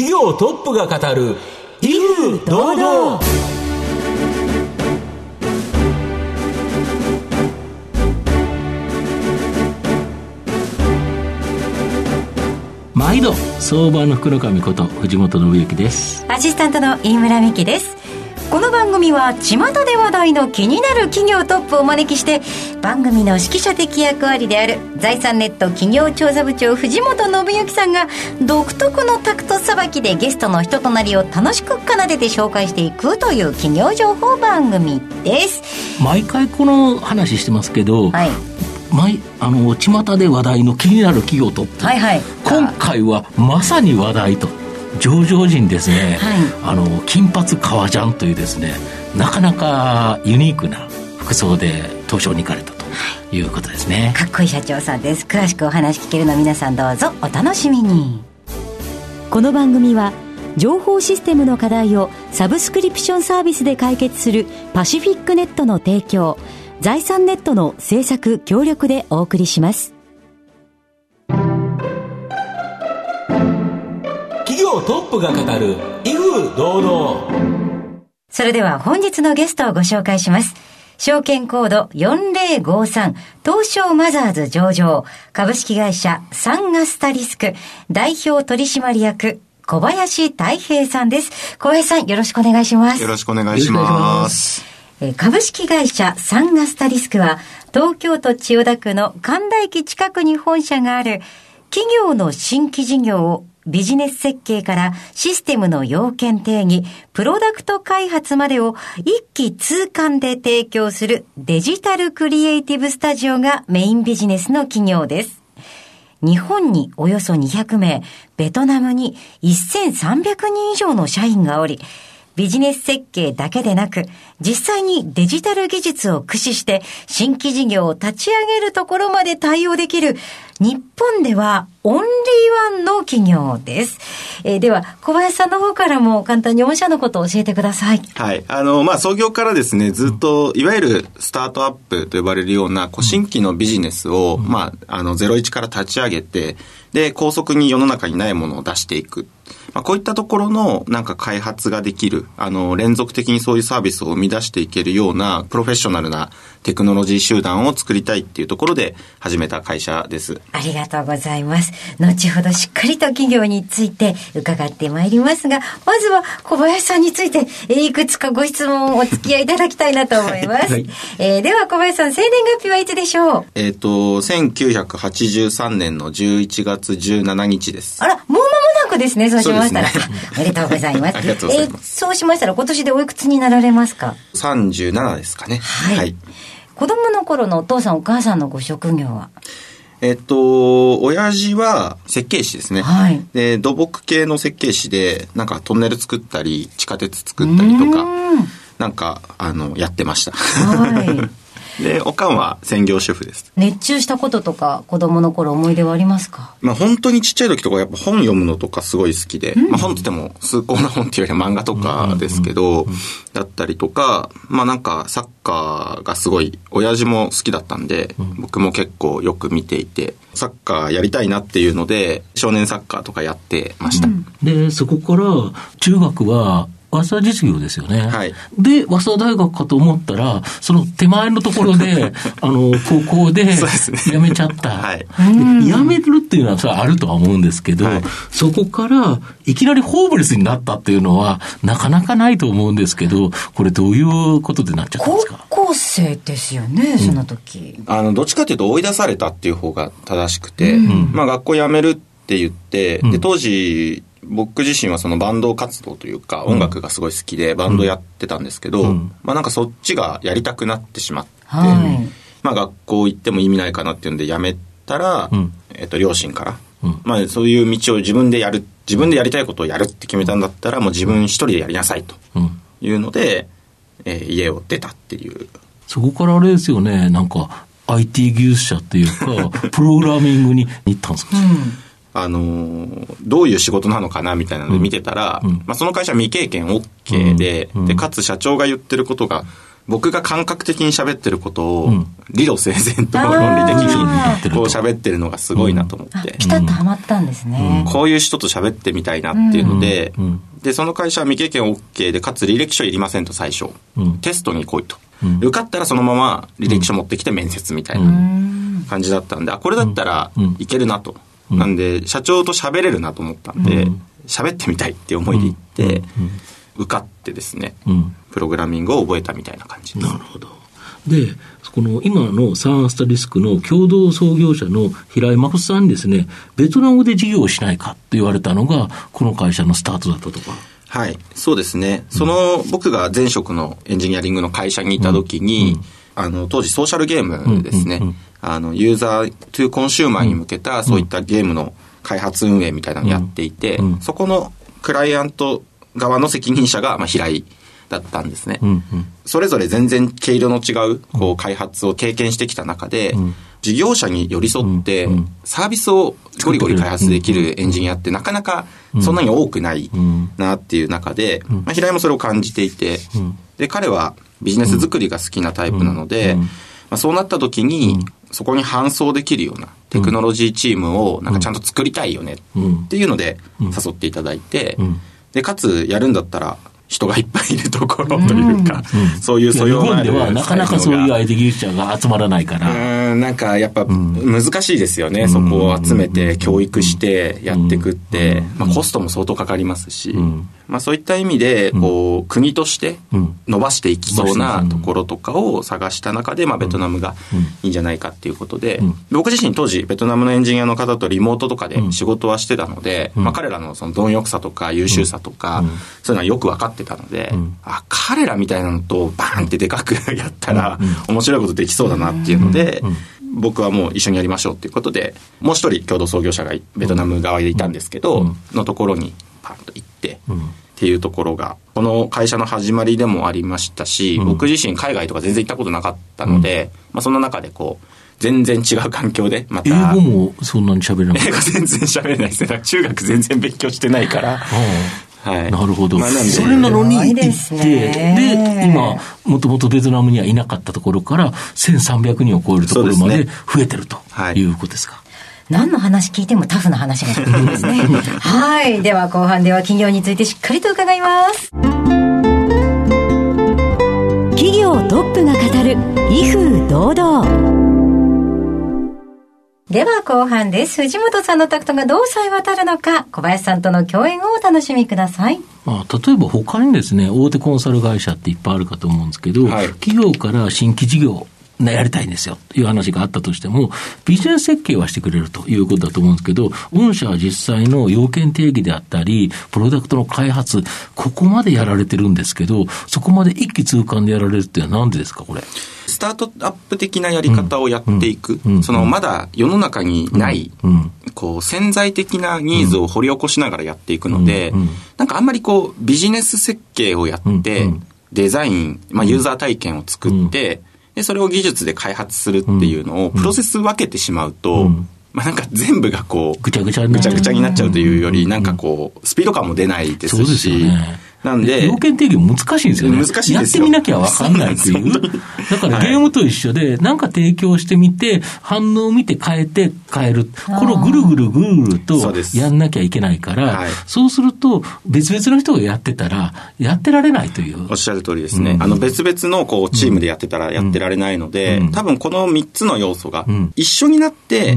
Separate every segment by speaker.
Speaker 1: 企業トップが語る威風堂々。
Speaker 2: 毎度相場のこと藤本信之です。
Speaker 3: アシスタントの飯村美希ですこの番組は巷で話題の気になる企業トップをお招きして番組の指揮者的役割である財産ネット企業調査部長藤本信之さんが独特のタクトさばきでゲストの人となりを楽しく奏でて紹介していくという企業情報番組です。
Speaker 2: 毎回この話してますけど、
Speaker 3: はい。
Speaker 2: 毎あの巷で話題の気になる企業トップ、
Speaker 3: はいはい。
Speaker 2: 今回はまさに話題と上場時にですね、あの金髪革ジャンというですねなかなかユニークな服装で東証に行かれたということですね、
Speaker 3: かっこいい社長さんです。詳しくお話聞けるの皆さんどうぞ。お楽しみに。
Speaker 4: この番組は情報システムの課題をサブスクリプションサービスで解決するパシフィックネットの提供財産ネットの制作協力でお送りします
Speaker 1: 業トップが語る威風堂々
Speaker 3: それでは本日のゲストをご紹介します。証券コード4053東証マザーズ上場株式会社サンガスタリスク代表取締役小林太平さんです。小林さんよろしくお願いします
Speaker 5: よ。ろしくお願いします。
Speaker 3: えー株式会社サンガスタリスクは東京都千代田区の神田駅近くに本社がある企業の新規事業をビジネス設計からシステムの要件定義、プロダクト開発までを一気通貫で提供するデジタルクリエイティブスタジオがメインビジネスの企業です。日本におよそ200名、ベトナムに1300人以上の社員がおり、ビジネス設計だけでなく、実際にデジタル技術を駆使して新規事業を立ち上げるところまで対応できる、日本ではオンリーワンの企業です。えーでは、小林さんの方からも簡単に御社のことを教えてください。
Speaker 5: はい。あの、まあ、創業からですね、ずっと、いわゆるスタートアップと呼ばれるような、こう、新規のビジネスを、まあ、あの、01から立ち上げて、で、高速に世の中にないものを出していく。まあ、こういったところの、なんか開発ができる、あの、連続的にそういうサービスを生み出していけるような、プロフェッショナルなテクノロジー集団を作りたいっていうところで始めた会社です。
Speaker 3: ありがとうございます。後ほどしっかりと企業について伺ってまいりますが、まずは小林さんについて、えーいくつかご質問をお付き合いいただきたいなと思います。
Speaker 2: はい
Speaker 3: えーでは小林さん、生年月日はいつでしょう？
Speaker 5: えっ、と、1983年の11月17日です。
Speaker 3: あら、もうくですね、そうしましたら。
Speaker 5: そうです
Speaker 3: あおめでとうございます。
Speaker 5: ありがとうございます
Speaker 3: えーそうしましたら今年でおいくつになられますか
Speaker 5: ？37ですかね。
Speaker 3: はい子供の頃のお父さんお母さんのご職業は？
Speaker 5: えっと、親父は設計士ですね。
Speaker 3: はい
Speaker 5: で、土木系の設計士で、なんかトンネル作ったり、地下鉄作ったりとか、なんか、あの、やってました。
Speaker 3: はい。
Speaker 5: で、おかんは専業主婦です。
Speaker 3: 熱中したこととか子供の頃思い出はありますか？
Speaker 5: まあ本当にちっちゃい時とかやっぱ本読むのとかすごい好きで、まあ本って言っても崇高な本っていうよりは漫画とかですけど、だったりとか、まあなんかサッカーがすごい、親父も好きだったんで、僕も結構よく見ていて、サッカーやりたいなっていうので、少年サッカーとかやってました。
Speaker 2: でそこから中学は早稲田実業ですよね。
Speaker 5: はい。
Speaker 2: で、早稲田大学かと思ったら、その手前のところで、あの、高校で
Speaker 5: そうですね。
Speaker 2: 辞めちゃった。
Speaker 5: はい。
Speaker 2: で辞めるっていうのはそれはあるとは思うんですけど、
Speaker 5: はい。
Speaker 2: そこからいきなりホームレスになったっていうのは、なかなかないと思うんですけど、これどういうことでなっちゃったんで
Speaker 3: 高
Speaker 2: すか？
Speaker 3: 校生ですよね、その時。
Speaker 5: あの、どっちかっていうと追い出されたっていう方が正しくて、まあ学校辞めるって言って、
Speaker 2: うん。
Speaker 5: で、当時、僕自身はそのバンド活動というか、音楽がすごい好きで、バンドやってたんですけど、
Speaker 2: うん。
Speaker 5: まあなんかそっちがやりたくなってしまって、
Speaker 3: はい。
Speaker 5: まあ学校行っても意味ないかなっていうんで辞めたら、
Speaker 2: うん。
Speaker 5: えっと、両親から、
Speaker 2: うん。
Speaker 5: まあそういう道を自分でやる、自分でやりたいことをやるって決めたんだったら、もう自分一人でやりなさいと
Speaker 2: うん。
Speaker 5: いうので、えー家を出たっていう。
Speaker 2: そこからあれですよね、なんか IT 技術者っていうか、プログラミングに行ったんですか、
Speaker 5: あのーどういう仕事なのかなみたいなので見てたら、
Speaker 2: うん。
Speaker 5: まあ、その会社未経験 OK で、
Speaker 2: うん。
Speaker 5: で、かつ社長が言ってることが、僕が感覚的に喋ってることを、理路整然と論理的にこう喋ってるのがすごいなと思って。
Speaker 3: ピタッとはまったんですね。
Speaker 5: こういう人と喋ってみたいなっていうので、で、その会社は未経験 OK で、かつ履歴書いりませんと最初。テストに来いと。受かったらそのまま履歴書持ってきて面接みたいな感じだったんで、あ、これだったらいけるなと。なんで、社長と喋れるなと思ったんで、喋ってみたいって思いで行って、受かってですね、プログラミングを覚えたみたいな感じ。です。
Speaker 2: なるほど。で、この今のサンアスタリスクの共同創業者の平井誠さんにですね、ベトナムで事業をしないかって言われたのが、この会社のスタートだったとか。
Speaker 5: はい、そうですね。その、僕が前職のエンジニアリングの会社にいた時に、あの、当時ソーシャルゲームですね。あの、ユーザー、 to consumer に向けた、そういったゲームの開発運営みたいなのをやっていて、そこのクライアント側の責任者が、まあ、平井だったんですね。うんうん、それぞれ全然毛色の違う、こう、開発を経験してきた中で、うん、事業者に寄り添って、サービスをゴリゴリ開発できるエンジニアってなかなかそんなに多くないなっていう中で、まあ、平井もそれを感じていて、で、彼はビジネス作りが好きなタイプなので、まあ、そうなった時に、そこに搬送できるようなテクノロジーチームをなんかちゃんと作りたいよねっていうので誘っていただいて、で、かつやるんだったら人がいっぱいいるところというか、そういう素養
Speaker 2: がある日本ではなかなかそういう IT 技術者が集まらないから。
Speaker 5: うん、なんかやっぱ難しいですよね。そこを集めて教育してやっていくって、まあコストも相当かかりますし、まあそういった意味で、こう、国として伸ばしていきそうなところとかを探した中で、まあベトナムがいいんじゃないかっていうことで、僕自身当時ベトナムのエンジニアの方とリモートとかで仕事はしてたので、まあ彼らのその貪欲さとか優秀さとか、そういうのはよく分かってたので、うん、あ、彼らみたいなのとバーンってでかく やったら、面白いことできそうだなっていうので、僕はもう一緒にやりましょうっていうことで、もう一人共同創業者がベトナム側でいたんですけど、のところにパンと行って、っていうところが、この会社の始まりでもありましたし、僕自身海外とか全然行ったことなかったので、まあそんな中でこう、全然違う環境で、ま
Speaker 2: た。英語もそんなに喋れない
Speaker 5: 英語全然喋れないですね。中学全然勉強してないから。
Speaker 2: はい、なるほど。まあ、それなのに行って、で今、もともとベトナムにはいなかったところから、1300人を超えるところまで増えてるということですか。
Speaker 3: 何の話聞いてもタフな話が出てくるんですね。はい。では後半では企業についてしっかりと伺います。
Speaker 4: 企業トップが語る、威風堂々。
Speaker 3: では後半です。藤本さんのタクトがどうさえ渡るのか、小林さんとの共演をお楽しみください。
Speaker 2: まあ、例えば他にですね、大手コンサル会社っていっぱいあるかと思うんですけど、はい、企業から新規事業やりたいんですよ。という話があったとしても、ビジネス設計はしてくれるということだと思うんですけど、御社は実際の要件定義であったり、プロダクトの開発、ここまでやられてるんですけど、そこまで一気通貫でやられるっていうのはなんでですか、これ？
Speaker 5: スタートアップ的なやり方をやっていく、うんうん、そのまだ世の中にない、うん、こう潜在的なニーズを掘り起こしながらやっていくので、なんかあんまりこうビジネス設計をやって、デザイン、まあ、ユーザー体験を作って、で、それを技術で開発するっていうのを、プロセス分けてしまうと、まあなんか全部がこう、
Speaker 2: ぐちゃぐちゃ
Speaker 5: ぐちゃぐちゃになっちゃうというより、なんかこう、スピード感も出ないですし、
Speaker 2: なんで。要件定義難しいんですよね。難しいやってみなきゃわかんないっていう。だからゲームと一緒で、なんか提供してみて、反応を見て変えて変える。これをぐるぐるぐるぐるとやんなきゃいけないから、そうすると別々の人がやってたら、やってられないという。
Speaker 5: おっしゃる通りですね。あの別々のこうチームでやってたらやってられないので、多分この3つの要素が一緒になって、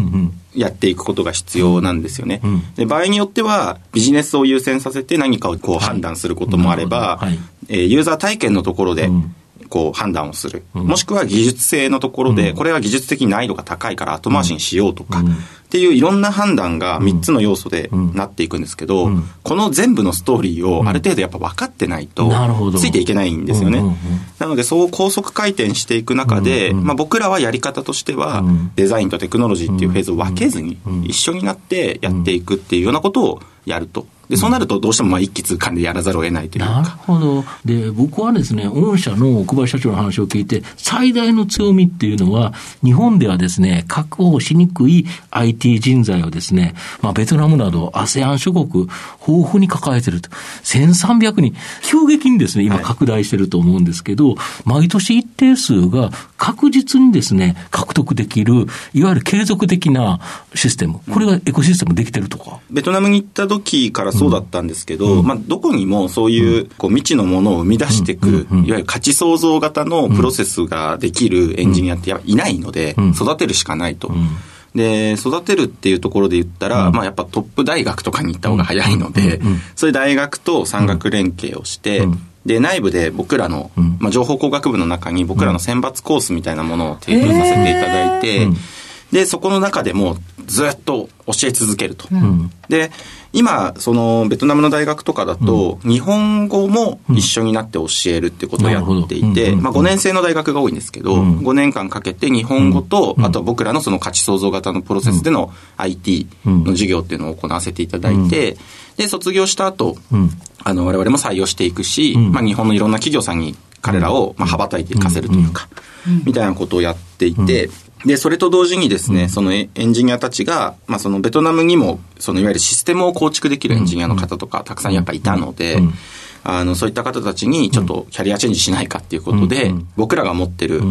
Speaker 5: やっていくことが必要なんですよね。うん、で場合によっては、ビジネスを優先させて何かをこう判断することもあれば、はい、えー、ユーザー体験のところで、こう判断をする、もしくは技術性のところで、これは技術的に難易度が高いから後回しにしようとか、っていういろんな判断が3つの要素でなっていくんですけど、この全部のストーリーをある程度やっぱ分かってないと、ついていけないんですよね。なので、そう高速回転していく中で、まあ、僕らはやり方としては、デザインとテクノロジーっていうフェーズを分けずに、一緒になってやっていくっていうようなことをやると。で、そうなるとどうしてもまあ一気通貫でやらざるを得ないというか。
Speaker 2: なるほど。で、僕はですね、御社の小林社長の話を聞いて、最大の強みっていうのは、日本ではですね、確保しにくい IT 人材をですね、まあベトナムなど ASEAN 諸国、豊富に抱えてると。1300人、急激にですね、今拡大してると思うんですけど、はい、毎年一定数が確実にですね、獲得できる、いわゆる継続的なシステム、これがエコシステムできてるとか。
Speaker 5: ベトナムに行った時からそうだったんですけど、うん、まあ、どこにもそういう、こう、未知のものを生み出していく、いわゆる価値創造型のプロセスができるエンジニアっていないので、育てるしかないと。で、育てるっていうところで言ったら、うん、まあやっぱトップ大学とかに行った方が早いので、うん。うん、そういう大学と産学連携をして、で、内部で僕らの、まあ情報工学部の中に僕らの選抜コースみたいなものを提供させていただいて、で、そこの中でもずっと教え続けると。で、今、その、ベトナムの大学とかだと、日本語も一緒になって教えるってことをやっていて、まあ5年生の大学が多いんですけど、5年間かけて日本語と、あと僕らのその価値創造型のプロセスでの IT の授業っていうのを行わせていただいて、で、卒業した後、あの、我々も採用していくし、まあ日本のいろんな企業さんに彼らを、まあ、羽ばたいていかせるというか、みたいなことをやっていて、で、それと同時にですね、そのエンジニアたちが、まあそのベトナムにも、そのいわゆるシステムを構築できるエンジニアの方とか、たくさんやっぱいたので、あの、そういった方たちにちょっとキャリアチェンジしないかっていうことで、僕らが持ってる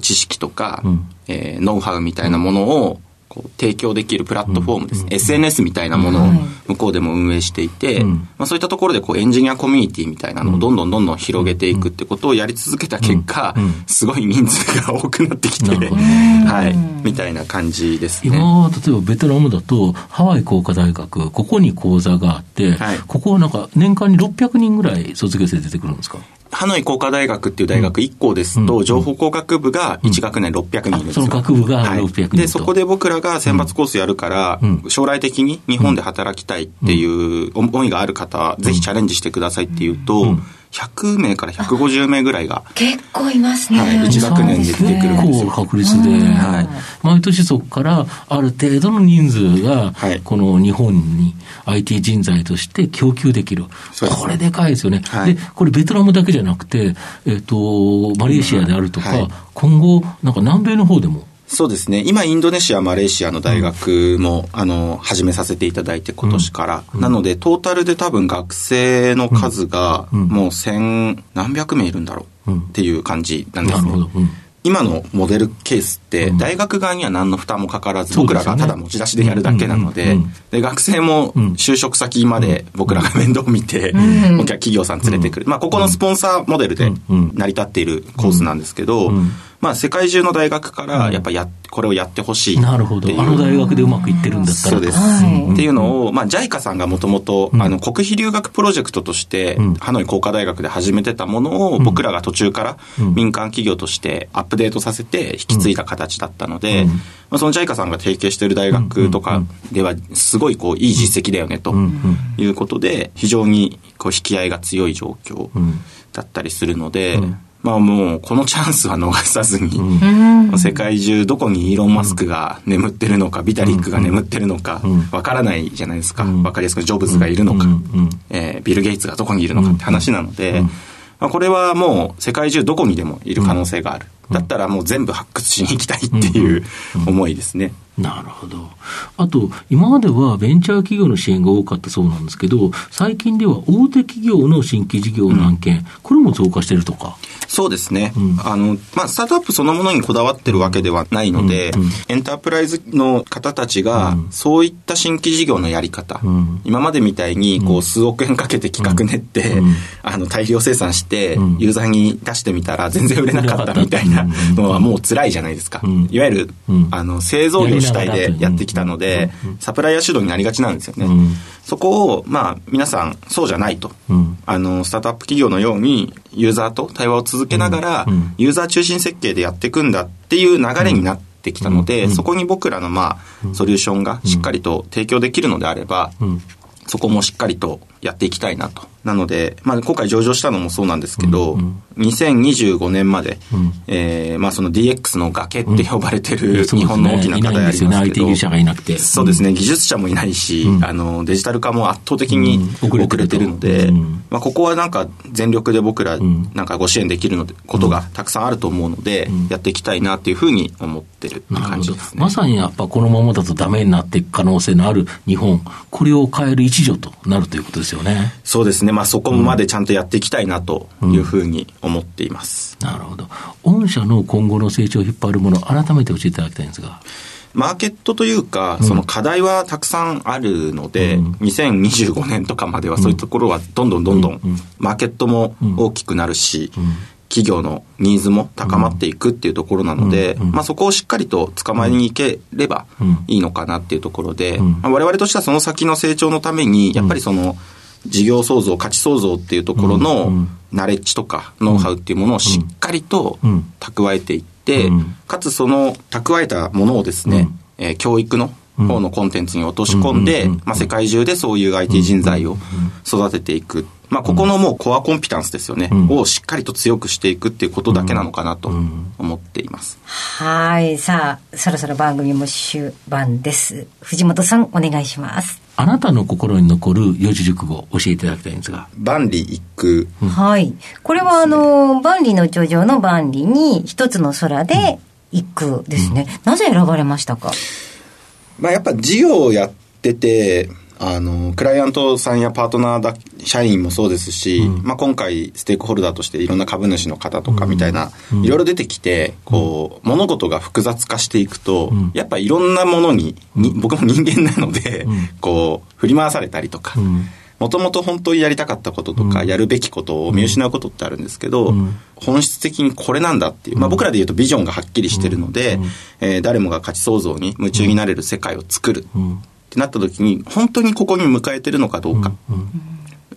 Speaker 5: 知識とか、えー、ノウハウみたいなものを、こう提供できるプラットフォームですね、うん、SNS みたいなものを向こうでも運営していて、うん、まあ、そういったところでこうエンジニアコミュニティみたいなのをどんどんどんどん広げていくってことをやり続けた結果、すごい人数が多くなってきて、はい、みたいな感じですね。
Speaker 2: 今、例えばベトナムだと、ハワイ工科大学、ここに講座があって、はい、ここはなんか年間に600人ぐらい卒業生出てくるんですか？
Speaker 5: ハノイ工科大学っていう大学1校ですと、情報工学部が1学年600人です
Speaker 2: その学部が600人、はい、
Speaker 5: で、そこで僕らが選抜コースやるから、将来的に日本で働きたいっていう思いがある方は、ぜひチャレンジしてくださいっていうと、100名から150名ぐらいが。
Speaker 3: 結構いますね。
Speaker 5: はい、1学年で出てくるんですよ。
Speaker 2: 確率で、はい。毎年そこからある程度の人数が、この日本に IT 人材として供給できる。これでかいですよね。はい、で、これベトナムだけじゃなくて、えっ、ー、と、マレーシアであるとか、はい、今後、なんか南米の方でも
Speaker 5: そうですね。今、インドネシア、マレーシアの大学も、うん、あの、始めさせていただいて、今年から。うん、なので、トータルで多分学生の数が、もう千、何百名いるんだろう。っていう感じなんですね。今のモデルケースって、大学側には何の負担もかからず、僕らがただ持ち出しでやるだけなので、で学生も就職先まで僕らが面倒見て、企業さん連れてくる。まあ、ここのスポンサーモデルで成り立っているコースなんですけど、まあ、世界中の大学からやっぱや、これをやってほしい
Speaker 2: なるほど。あの大学でうまくいってるんだったら。
Speaker 5: そうです。っていうのを、まあ、JICA さんがもともと、あの、国費留学プロジェクトとして、ハノイ工科大学で始めてたものを、僕らが途中から民間企業としてアップデートさせて引き継いだ形だったので、まあ、その JICA さんが提携している大学とかでは、すごいこう、いい実績だよね、ということで、非常にこう、引き合いが強い状況だったりするので、まあもうこのチャンスは逃さずに、うん、世界中どこにイーロン・マスクが眠ってるのか、ビタリックが眠ってるのか、わからないじゃないですか。わかりやすくジョブズがいるのか、えー、ビル・ゲイツがどこにいるのかって話なので、まあ、これはもう世界中どこにでもいる可能性がある。だったらもう全部発掘しに行きたいっていう思いですね。
Speaker 2: なるほど。あと、今まではベンチャー企業の支援が多かったそうなんですけど、最近では大手企業の新規事業の案件、うん、これも増加しているとか？
Speaker 5: そうですね。うん、あの、まあ、スタートアップそのものにこだわってるわけではないので、うんうん、エンタープライズの方たちが、そういった新規事業のやり方、今までみたいに、こう、数億円かけて企画練って、あの、大量生産して、ユーザーに出してみたら全然売れなかったみたいなのはもう辛いじゃないですか。いわゆる、あの、製造業主体でやってきたので、サプライヤー主導になりがちなんですよね。そこを、まあ、皆さん、そうじゃないと。あの、スタートアップ企業のように、ユーザーと対話を続けながら、ユーザー中心設計でやっていくんだっていう流れになってきたので、そこに僕らの、まあ、ソリューションがしっかりと提供できるのであれば、そこもしっかりとやっていきたいなとなので、まあ、今回上場したのもそうなんですけど、うんうん、2025年まで、うん、えー、まあ、その DX の崖って呼ばれてる日本の大きな課題ありますけど、うんね、IT 技術者がいなくて。そうですね、技術者もいないし、うん、あの、デジタル化も圧倒的に遅れてるので、まあ、ここはなんか全力で僕ら、なんかご支援できるので、ことがたくさんあると思うので、やっていきたいなっていうふうに思ってるって感じですね。
Speaker 2: まさにやっぱこのままだとダメになっていく可能性のある日本、これを変える一助となるということですよね。
Speaker 5: そうですね。まあ、そこまでちゃんとやっていきたいなというふうに思っています。
Speaker 2: うん、なるほど。御社の今後の成長を引っ張るもの、改めて教えていただきたいんですが。
Speaker 5: マーケットというか、その課題はたくさんあるので、うん、2025年とかまではそういうところはどんどんどんどん、マーケットも大きくなるし、企業のニーズも高まっていくっていうところなので、まあ、そこをしっかりと捕まえにいければいいのかなっていうところで、まあ、我々としてはその先の成長のために、やっぱりその、事業創造、価値創造っていうところのナレッジとかノウハウっていうものをしっかりと蓄えていって、かつその蓄えたものをですね、えー、教育の方のコンテンツに落とし込んで、まあ、世界中でそういう IT 人材を育てていく。まあ、ここのもうコアコンピタンスですよね、をしっかりと強くしていくっていうことだけなのかなと思っています。
Speaker 3: はい。さあ、そろそろ番組も終盤です。藤本さん、お願いします。
Speaker 2: あなたの心に残る四字熟語教えていただきたいんですが。
Speaker 5: 万里一空。
Speaker 3: はい。これはあの、万里の長城の万里に一つの空で一空ですね。なぜ選ばれましたか？
Speaker 5: まあやっぱ事業をやってて、あの、クライアントさんやパートナーだ、社員もそうですし、うん、まあ今回ステークホルダーとしていろんな株主の方とかみたいな、いろいろ出てきて、こう、物事が複雑化していくと、うん、やっぱいろんなものにに、僕も人間なので、こう、振り回されたりとか、もともと本当にやりたかったこととか、やるべきことを見失うことってあるんですけど、本質的にこれなんだっていう、まあ僕らで言うとビジョンがはっきりしてるので、えー、誰もが価値創造に夢中になれる世界を作る。ってなった時に、本当にここに迎えてるのかどうか。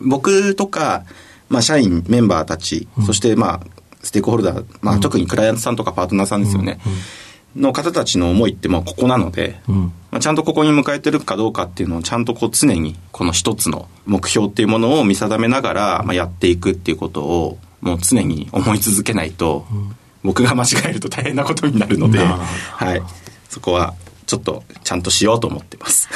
Speaker 5: 僕とか、まあ、社員、メンバーたち、そしてまあ、ステークホルダー、まあ、特にクライアントさんとかパートナーさんですよね。の方たちの思いってまあここなので、まあ、ちゃんとここに迎えてるかどうかっていうのをちゃんとこう常にこの一つの目標っていうものを見定めながら、まあ、やっていくっていうことをもう常に思い続けないと、僕が間違えると大変なことになるので、はい、そこはちょっとちゃんとしようと思ってます。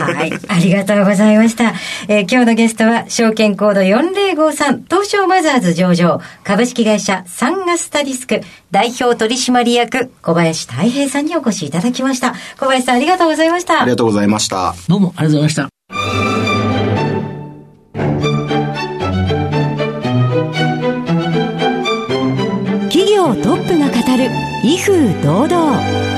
Speaker 3: はい。ありがとうございました。えー、今日のゲストは、証券コード4053東証マザーズ上場、株式会社サンガスタリスク代表取締役小林太平さんにお越しいただきました。小林さんありがとうございました。
Speaker 5: ありがとうございました。
Speaker 2: どうもありがとうございました。
Speaker 4: 企業トップが語る威風堂々。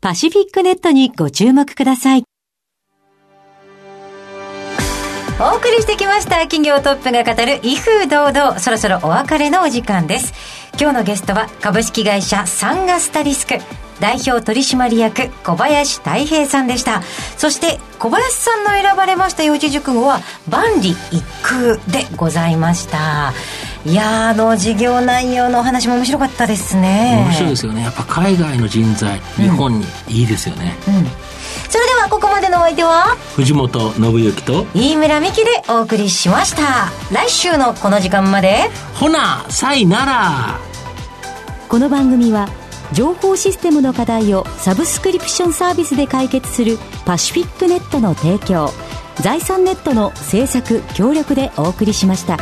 Speaker 4: パシフィックネットにご注目ください。
Speaker 3: お送りしてきました。企業トップが語る威風堂々。そろそろお別れのお時間です。今日のゲストは株式会社サンガスタリスク。代表取締役小林太平さんでした。そして小林さんの選ばれました四字熟語は万里一空でございました。いやあの事業内容のお話も面白かったですね。
Speaker 2: 面白いですよね。やっぱ海外の人材、日本にいいですよね、うん、
Speaker 3: それではここまでのお相手は
Speaker 2: 藤本信之と
Speaker 3: 飯村美希でお送りしました。来週のこの時間まで。
Speaker 2: ほなさいなら。
Speaker 4: この番組は情報システムの課題をサブスクリプションサービスで解決するパシフィックネットの提供財産ネットの制作協力でお送りしました。